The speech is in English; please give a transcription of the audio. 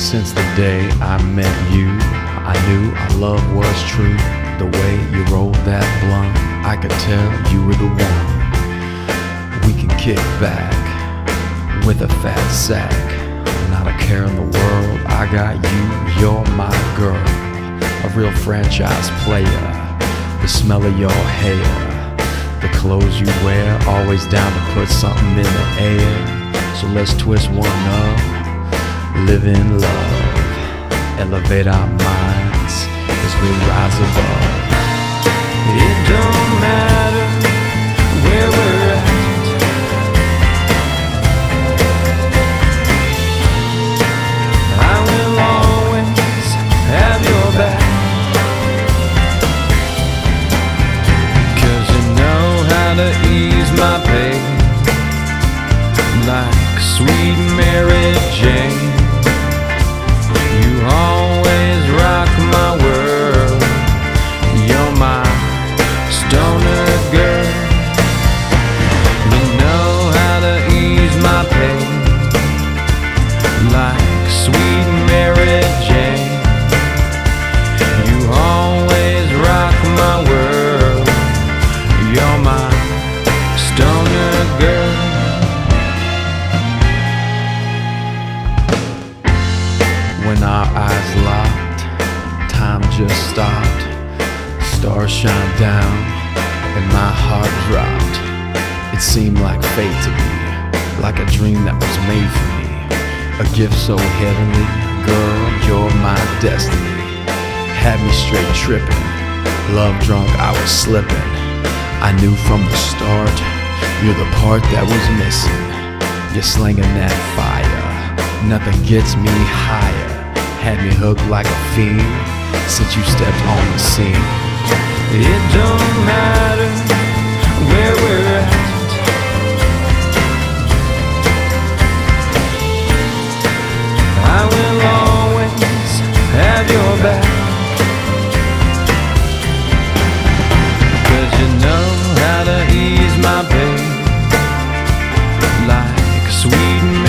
Since the day I met you, I knew our love was true. The way you rolled that blunt, I could tell you were the one. We can kick back with a fat sack. Not a care in the world, I got you, you're my girl. A real franchise player, the smell of your hair, the clothes you wear, always down to put something in the air. So let's twist one up. Live in love. Elevate our minds as we rise above. It don't matter where we're at. I will always have your back. Cause you know how to ease my pain. Like sweet Mary Jane. Always rock my world. You're my stoner girl. You know how to ease my pain. Like sweet Mary When our eyes locked, time just stopped. Stars shine down, and my heart dropped. It seemed like fate to me, like a dream that was made for me. A gift so heavenly, girl, you're my destiny. Had me straight tripping, love drunk, I was slipping. I knew from the start, you're the part that was missing. You're slinging that fire, nothing gets me higher. Had me hooked like a fiend since you stepped on the scene. It don't matter where we're at. I will always have your back. Cause you know how to ease my pain like sweet